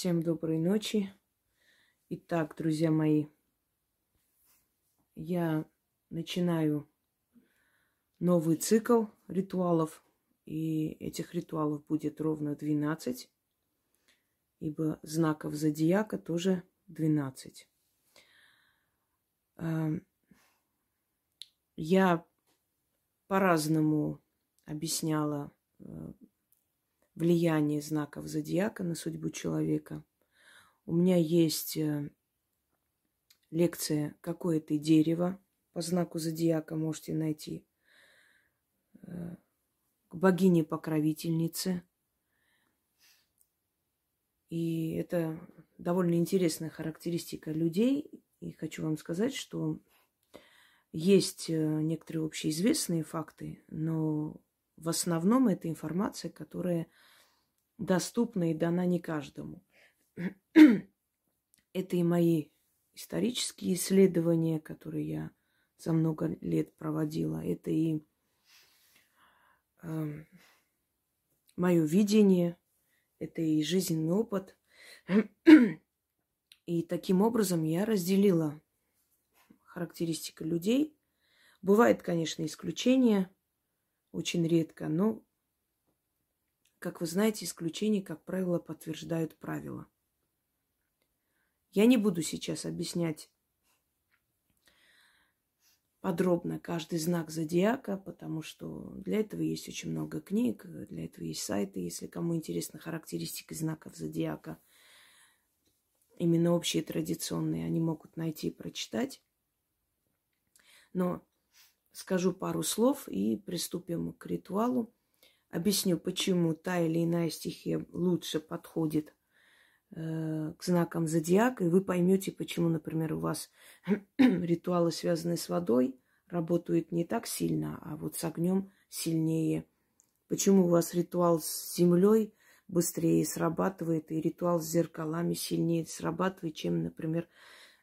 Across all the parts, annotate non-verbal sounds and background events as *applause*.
Всем доброй ночи. Итак, друзья мои, я начинаю новый цикл ритуалов. И этих ритуалов будет ровно 12, ибо знаков зодиака тоже 12. Эм, я по-разному объясняла э, влияние знаков зодиака на судьбу человека. У меня есть э, лекция «Какое ты дерево» по знаку зодиака, можете найти э, к богине-покровительнице. И это довольно интересная характеристика людей. И хочу вам сказать, что есть э, некоторые общеизвестные факты, но в основном это информация, которая доступна и дана не каждому. *clears throat* Это и мои исторические исследования, которые я за много лет проводила. Это и э, эм, мое видение, это и жизненный опыт. И таким образом я разделила характеристики людей. Бывает, конечно, исключения, очень редко, но, как вы знаете, исключения, как правило, подтверждают правила. Я не буду сейчас объяснять подробно каждый знак зодиака, потому что для этого есть очень много книг, для этого есть сайты, если кому интересна характеристика знаков зодиака, именно общие традиционные, они могут найти и прочитать. Но скажу пару слов и приступим к ритуалу. Объясню, почему та или иная стихия лучше подходит э, к знакам зодиака, и вы поймете, почему, например, у вас *clears throat* ритуалы, связанные с водой, работают не так сильно, а вот с огнем сильнее. Почему у вас ритуал с землей быстрее срабатывает, и ритуал с зеркалами сильнее срабатывает, чем, например,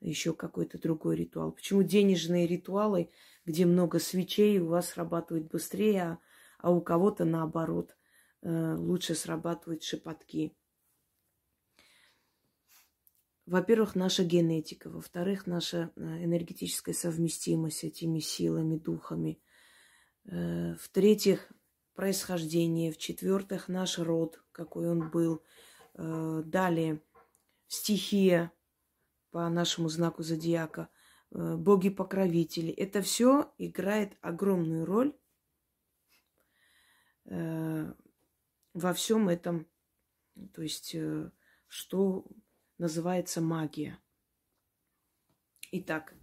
еще какой-то другой ритуал. Почему денежные ритуалы, где много свечей, у вас срабатывают быстрее, а, а у кого-то наоборот э, лучше срабатывают шепотки. Во-первых, наша генетика, во-вторых, наша э, энергетическая совместимость с этими силами, духами. Э, в-третьих, происхождение. В-четвертых, наш род, какой он был. Далее, стихия, по нашему знаку зодиака, боги-покровители. Это все играет огромную роль э, во всем этом, то есть, э, что называется магия. Итак,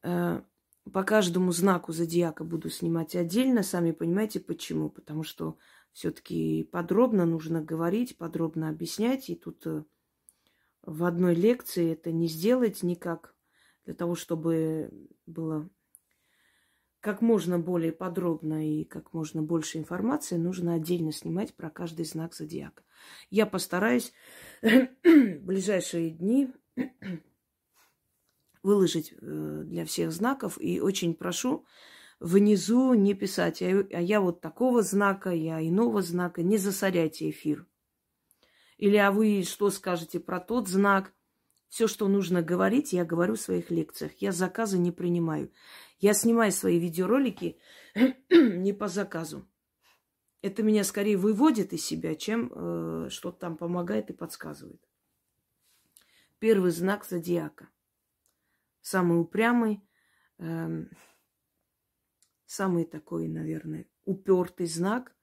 по каждому знаку зодиака буду снимать отдельно. Сами понимаете почему. Потому что все-таки подробно нужно говорить, подробно объяснять. И тут в одной лекции это не сделать никак, для того, чтобы было как можно более подробно и как можно больше информации, нужно отдельно снимать про каждый знак зодиака. Я постараюсь *clears throat* в ближайшие дни *clears throat* выложить э, для всех знаков. И очень прошу внизу не писать, а я вот такого знака, я иного знака. Не засоряйте эфир. Или а вы что скажете про тот знак? Все, что нужно говорить, я говорю в своих лекциях. Я заказы не принимаю. Я снимаю свои видеоролики *clears throat* не по заказу. Это меня скорее выводит из себя, чем э, что-то там помогает и подсказывает. Первый знак зодиака. Самый упрямый, э, самый такой, наверное, упертый знак.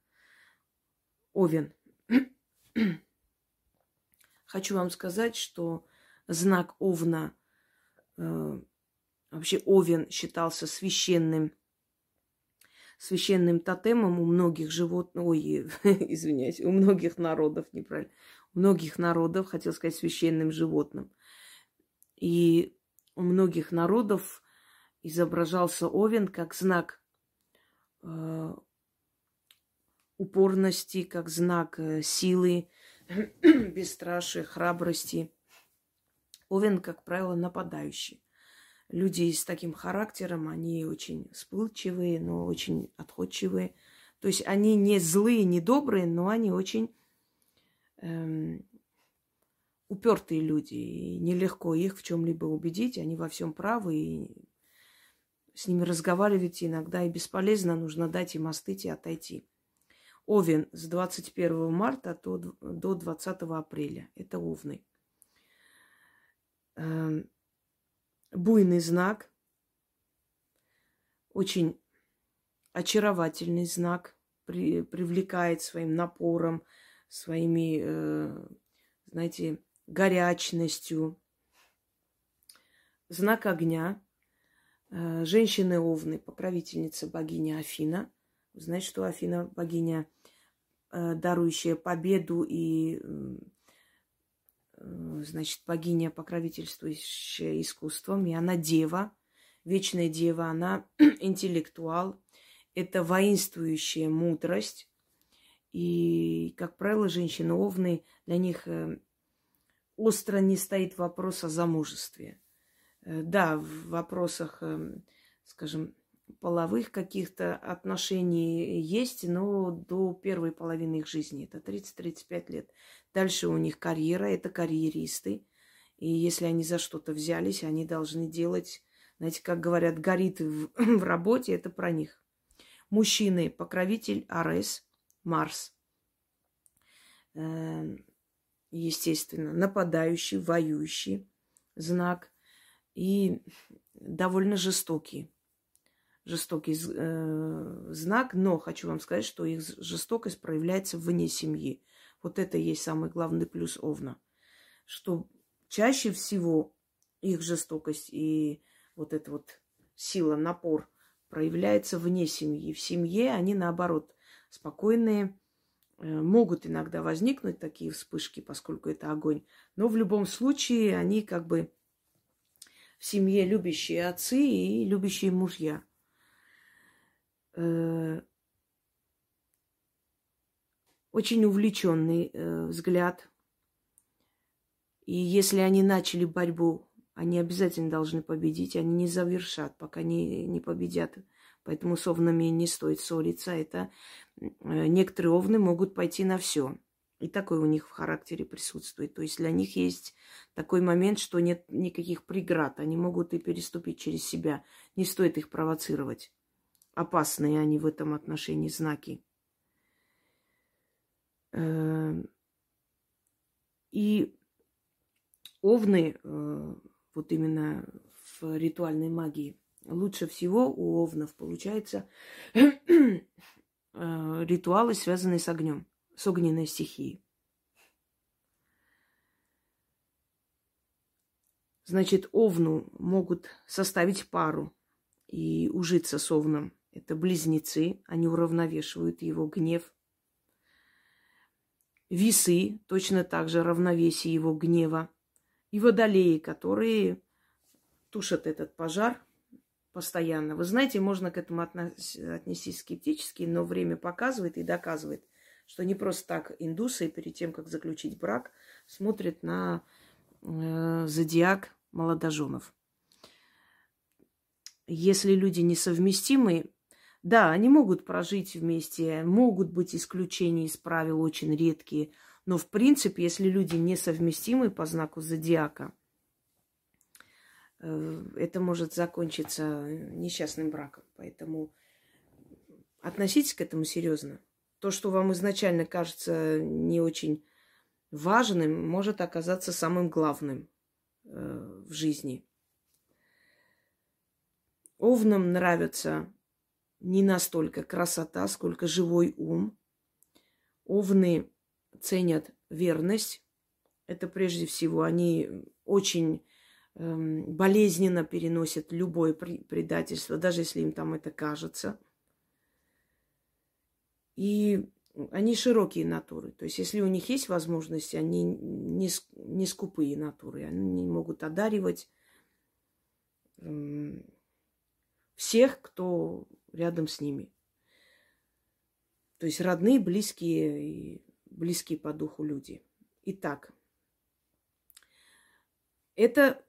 Овен. *clears throat* Хочу вам сказать, что знак Овна, э, вообще Овен считался священным, священным тотемом у многих животных, ой, *laughs* извиняюсь, у многих народов, неправильно, у многих народов, хотел сказать, священным животным. И у многих народов изображался Овен как знак э, упорности, как знак э, силы, *clears throat* бесстрашие, храбрости. Овен, как правило, нападающий. Люди с таким характером, они очень вспыльчивые, но очень отходчивые. То есть они не злые, не добрые, но они очень эм, упертые люди, и нелегко их в чем-либо убедить, они во всем правы, и с ними разговаривать иногда и бесполезно, нужно дать им остыть и отойти. Овен с 21 марта до, до 20 апреля. Это овны. Эм, буйный знак. Очень очаровательный знак. При, привлекает своим напором, своими, э, знаете, горячностью. Знак огня. Э, женщины Овны, покровительница богини Афина. Знаете, что Афина богиня, э, дарующая победу и, э, значит, богиня, покровительствующая искусством. И она дева, вечная дева, она *clears throat* интеллектуал. Это воинствующая мудрость. И, как правило, женщины Овны, для них остро не стоит вопрос о замужестве. Э, да, в вопросах, эм, скажем, половых каких-то отношений есть, но до первой половины их жизни, это 30-35 лет. Дальше у них карьера, это карьеристы. И если они за что-то взялись, они должны делать, знаете, как говорят, горит в, *clears throat* в работе, это про них. Мужчины, покровитель Арес, Марс. Эм, естественно, нападающий, воюющий знак и довольно жестокий. Жестокий э, знак, но хочу вам сказать, что их жестокость проявляется вне семьи. Вот это и есть самый главный плюс Овна. Что чаще всего их жестокость и вот эта вот сила, напор проявляется вне семьи. В семье они, наоборот, спокойные, э, могут иногда возникнуть такие вспышки, поскольку это огонь. Но в любом случае они как бы в семье любящие отцы и любящие мужья. Э, очень увлеченный э, взгляд. И если они начали борьбу, они обязательно должны победить. Они не завершат, пока не, не победят. Поэтому с овнами не стоит ссориться. Это э, некоторые овны могут пойти на все. И такой у них в характере присутствует. То есть для них есть такой момент, что нет никаких преград. Они могут и переступить через себя. Не стоит их провоцировать. Опасные они в этом отношении знаки. Эм, и овны, э, вот именно в ритуальной магии, лучше всего у овнов получается э, ритуалы, связанные с огнем с огненной стихией. Значит, овну могут составить пару и ужиться с овном. Это близнецы, они уравновешивают его гнев. Весы точно так же равновесие его гнева. И водолеи, которые тушат этот пожар постоянно. Вы знаете, можно к этому отнестись скептически, но время показывает и доказывает, что не просто так индусы перед тем, как заключить брак, смотрят на э, зодиак молодоженов. Если люди несовместимы, да, они могут прожить вместе, могут быть исключения из правил очень редкие, но в принципе, если люди несовместимы по знаку зодиака, э, это может закончиться несчастным браком. Поэтому относитесь к этому серьезно то, что вам изначально кажется не очень важным, может оказаться самым главным э, в жизни. Овнам нравится не настолько красота, сколько живой ум. Овны ценят верность. Это прежде всего они очень э, болезненно переносят любое предательство, даже если им там это кажется – и они широкие натуры. То есть, если у них есть возможность, они не, не скупые натуры. Они могут одаривать всех, кто рядом с ними. То есть родные, близкие близкие по духу люди. Итак, это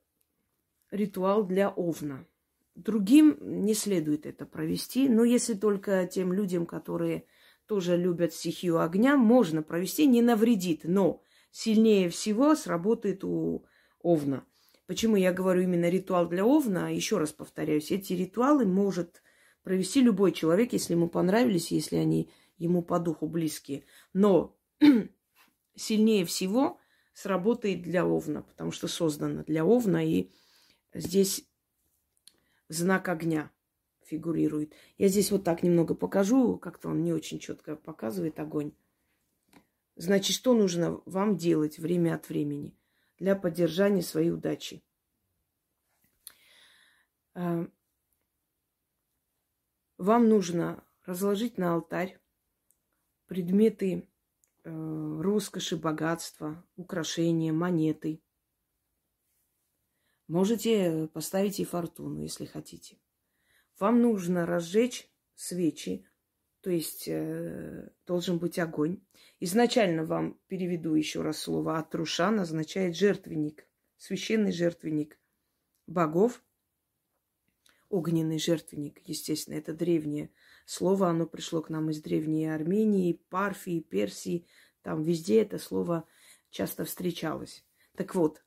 ритуал для овна. Другим не следует это провести, но если только тем людям, которые тоже любят стихию огня, можно провести, не навредит. Но сильнее всего сработает у Овна. Почему я говорю именно ритуал для Овна? Еще раз повторяюсь, эти ритуалы может провести любой человек, если ему понравились, если они ему по духу близкие. Но *clears throat* сильнее всего сработает для Овна, потому что создано для Овна, и здесь знак огня фигурирует. Я здесь вот так немного покажу, как-то он не очень четко показывает огонь. Значит, что нужно вам делать время от времени для поддержания своей удачи? Вам нужно разложить на алтарь предметы э, роскоши, богатства, украшения, монеты. Можете поставить и фортуну, если хотите. Вам нужно разжечь свечи, то есть э, должен быть огонь. Изначально вам переведу еще раз слово Атрушан означает жертвенник, священный жертвенник богов, огненный жертвенник, естественно, это древнее слово, оно пришло к нам из древней Армении, Парфии, Персии, там везде это слово часто встречалось. Так вот,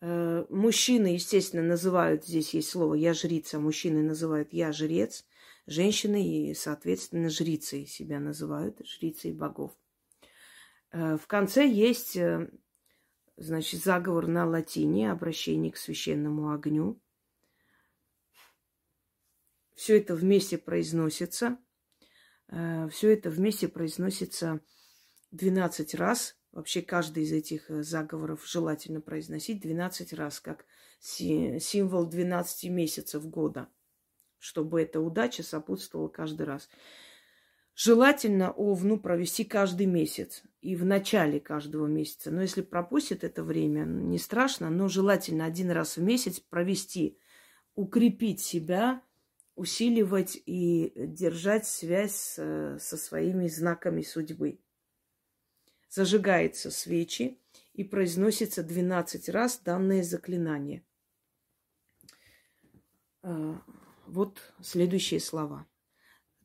Э, мужчины, естественно, называют, здесь есть слово «я жрица», мужчины называют «я жрец», женщины, и, соответственно, жрицей себя называют, жрицей богов. Э, в конце есть, э, значит, заговор на латине, обращение к священному огню. Все это вместе произносится. Все это вместе произносится 12 раз Вообще каждый из этих э, заговоров желательно произносить 12 раз, как символ 12 месяцев года, чтобы эта удача сопутствовала каждый раз. Желательно овну провести каждый месяц и в начале каждого месяца. Но если пропустит это время, не страшно, но желательно один раз в месяц провести, укрепить себя, усиливать и держать связь со своими знаками судьбы зажигается свечи и произносится 12 раз данное заклинание. А, вот следующие слова.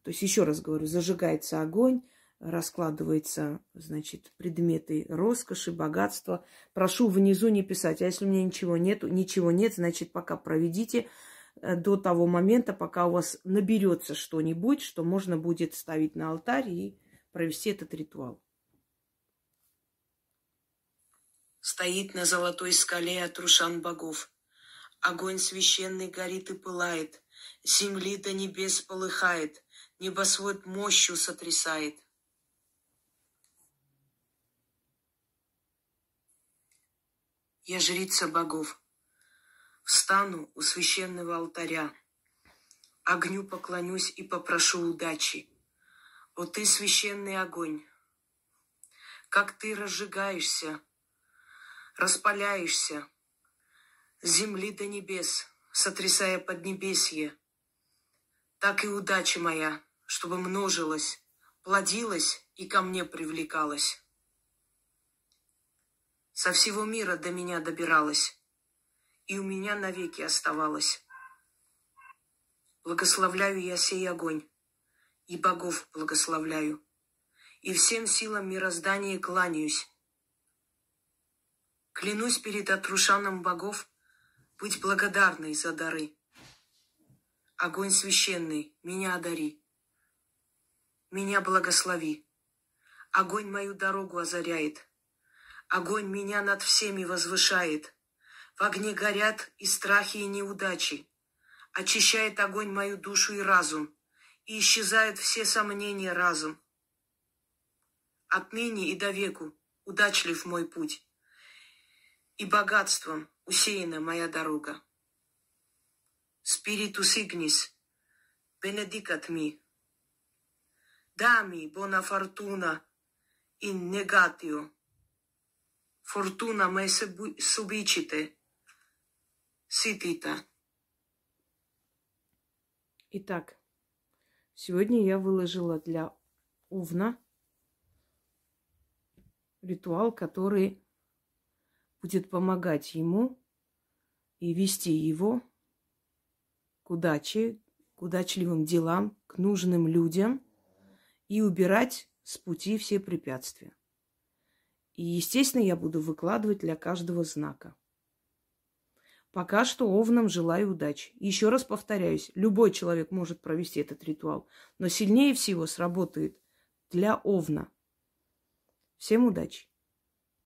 То есть еще раз говорю, зажигается огонь, раскладывается, значит, предметы роскоши, богатства. Прошу внизу не писать, а если у меня ничего нет, ничего нет, значит, пока проведите до того момента, пока у вас наберется что-нибудь, что можно будет ставить на алтарь и провести этот ритуал. Стоит на золотой скале отрушан богов. Огонь священный горит и пылает, Земли до небес полыхает, Небосвод мощью сотрясает. Я жрица богов. Встану у священного алтаря, Огню поклонюсь и попрошу удачи. О ты, священный огонь, как ты разжигаешься, распаляешься, земли до небес, сотрясая поднебесье. Так и удача моя, чтобы множилась, плодилась и ко мне привлекалась. Со всего мира до меня добиралась, и у меня навеки оставалась. Благословляю я сей огонь, и богов благословляю, и всем силам мироздания кланяюсь, Клянусь перед отрушаном богов быть благодарной за дары. Огонь священный, меня одари. Меня благослови. Огонь мою дорогу озаряет. Огонь меня над всеми возвышает. В огне горят и страхи, и неудачи. Очищает огонь мою душу и разум. И исчезают все сомнения разум. Отныне и до веку удачлив мой путь и богатством усеяна моя дорога. Spiritus ignis, benedicat mi. Dami bona fortuna in negatio. Fortuna me subicite. Ситита. Итак, сегодня я выложила для Увна ритуал, который будет помогать ему и вести его к удаче, к удачливым делам, к нужным людям и убирать с пути все препятствия. И, естественно, я буду выкладывать для каждого знака. Пока что овнам желаю удачи. Еще раз повторяюсь, любой человек может провести этот ритуал, но сильнее всего сработает для овна. Всем удачи!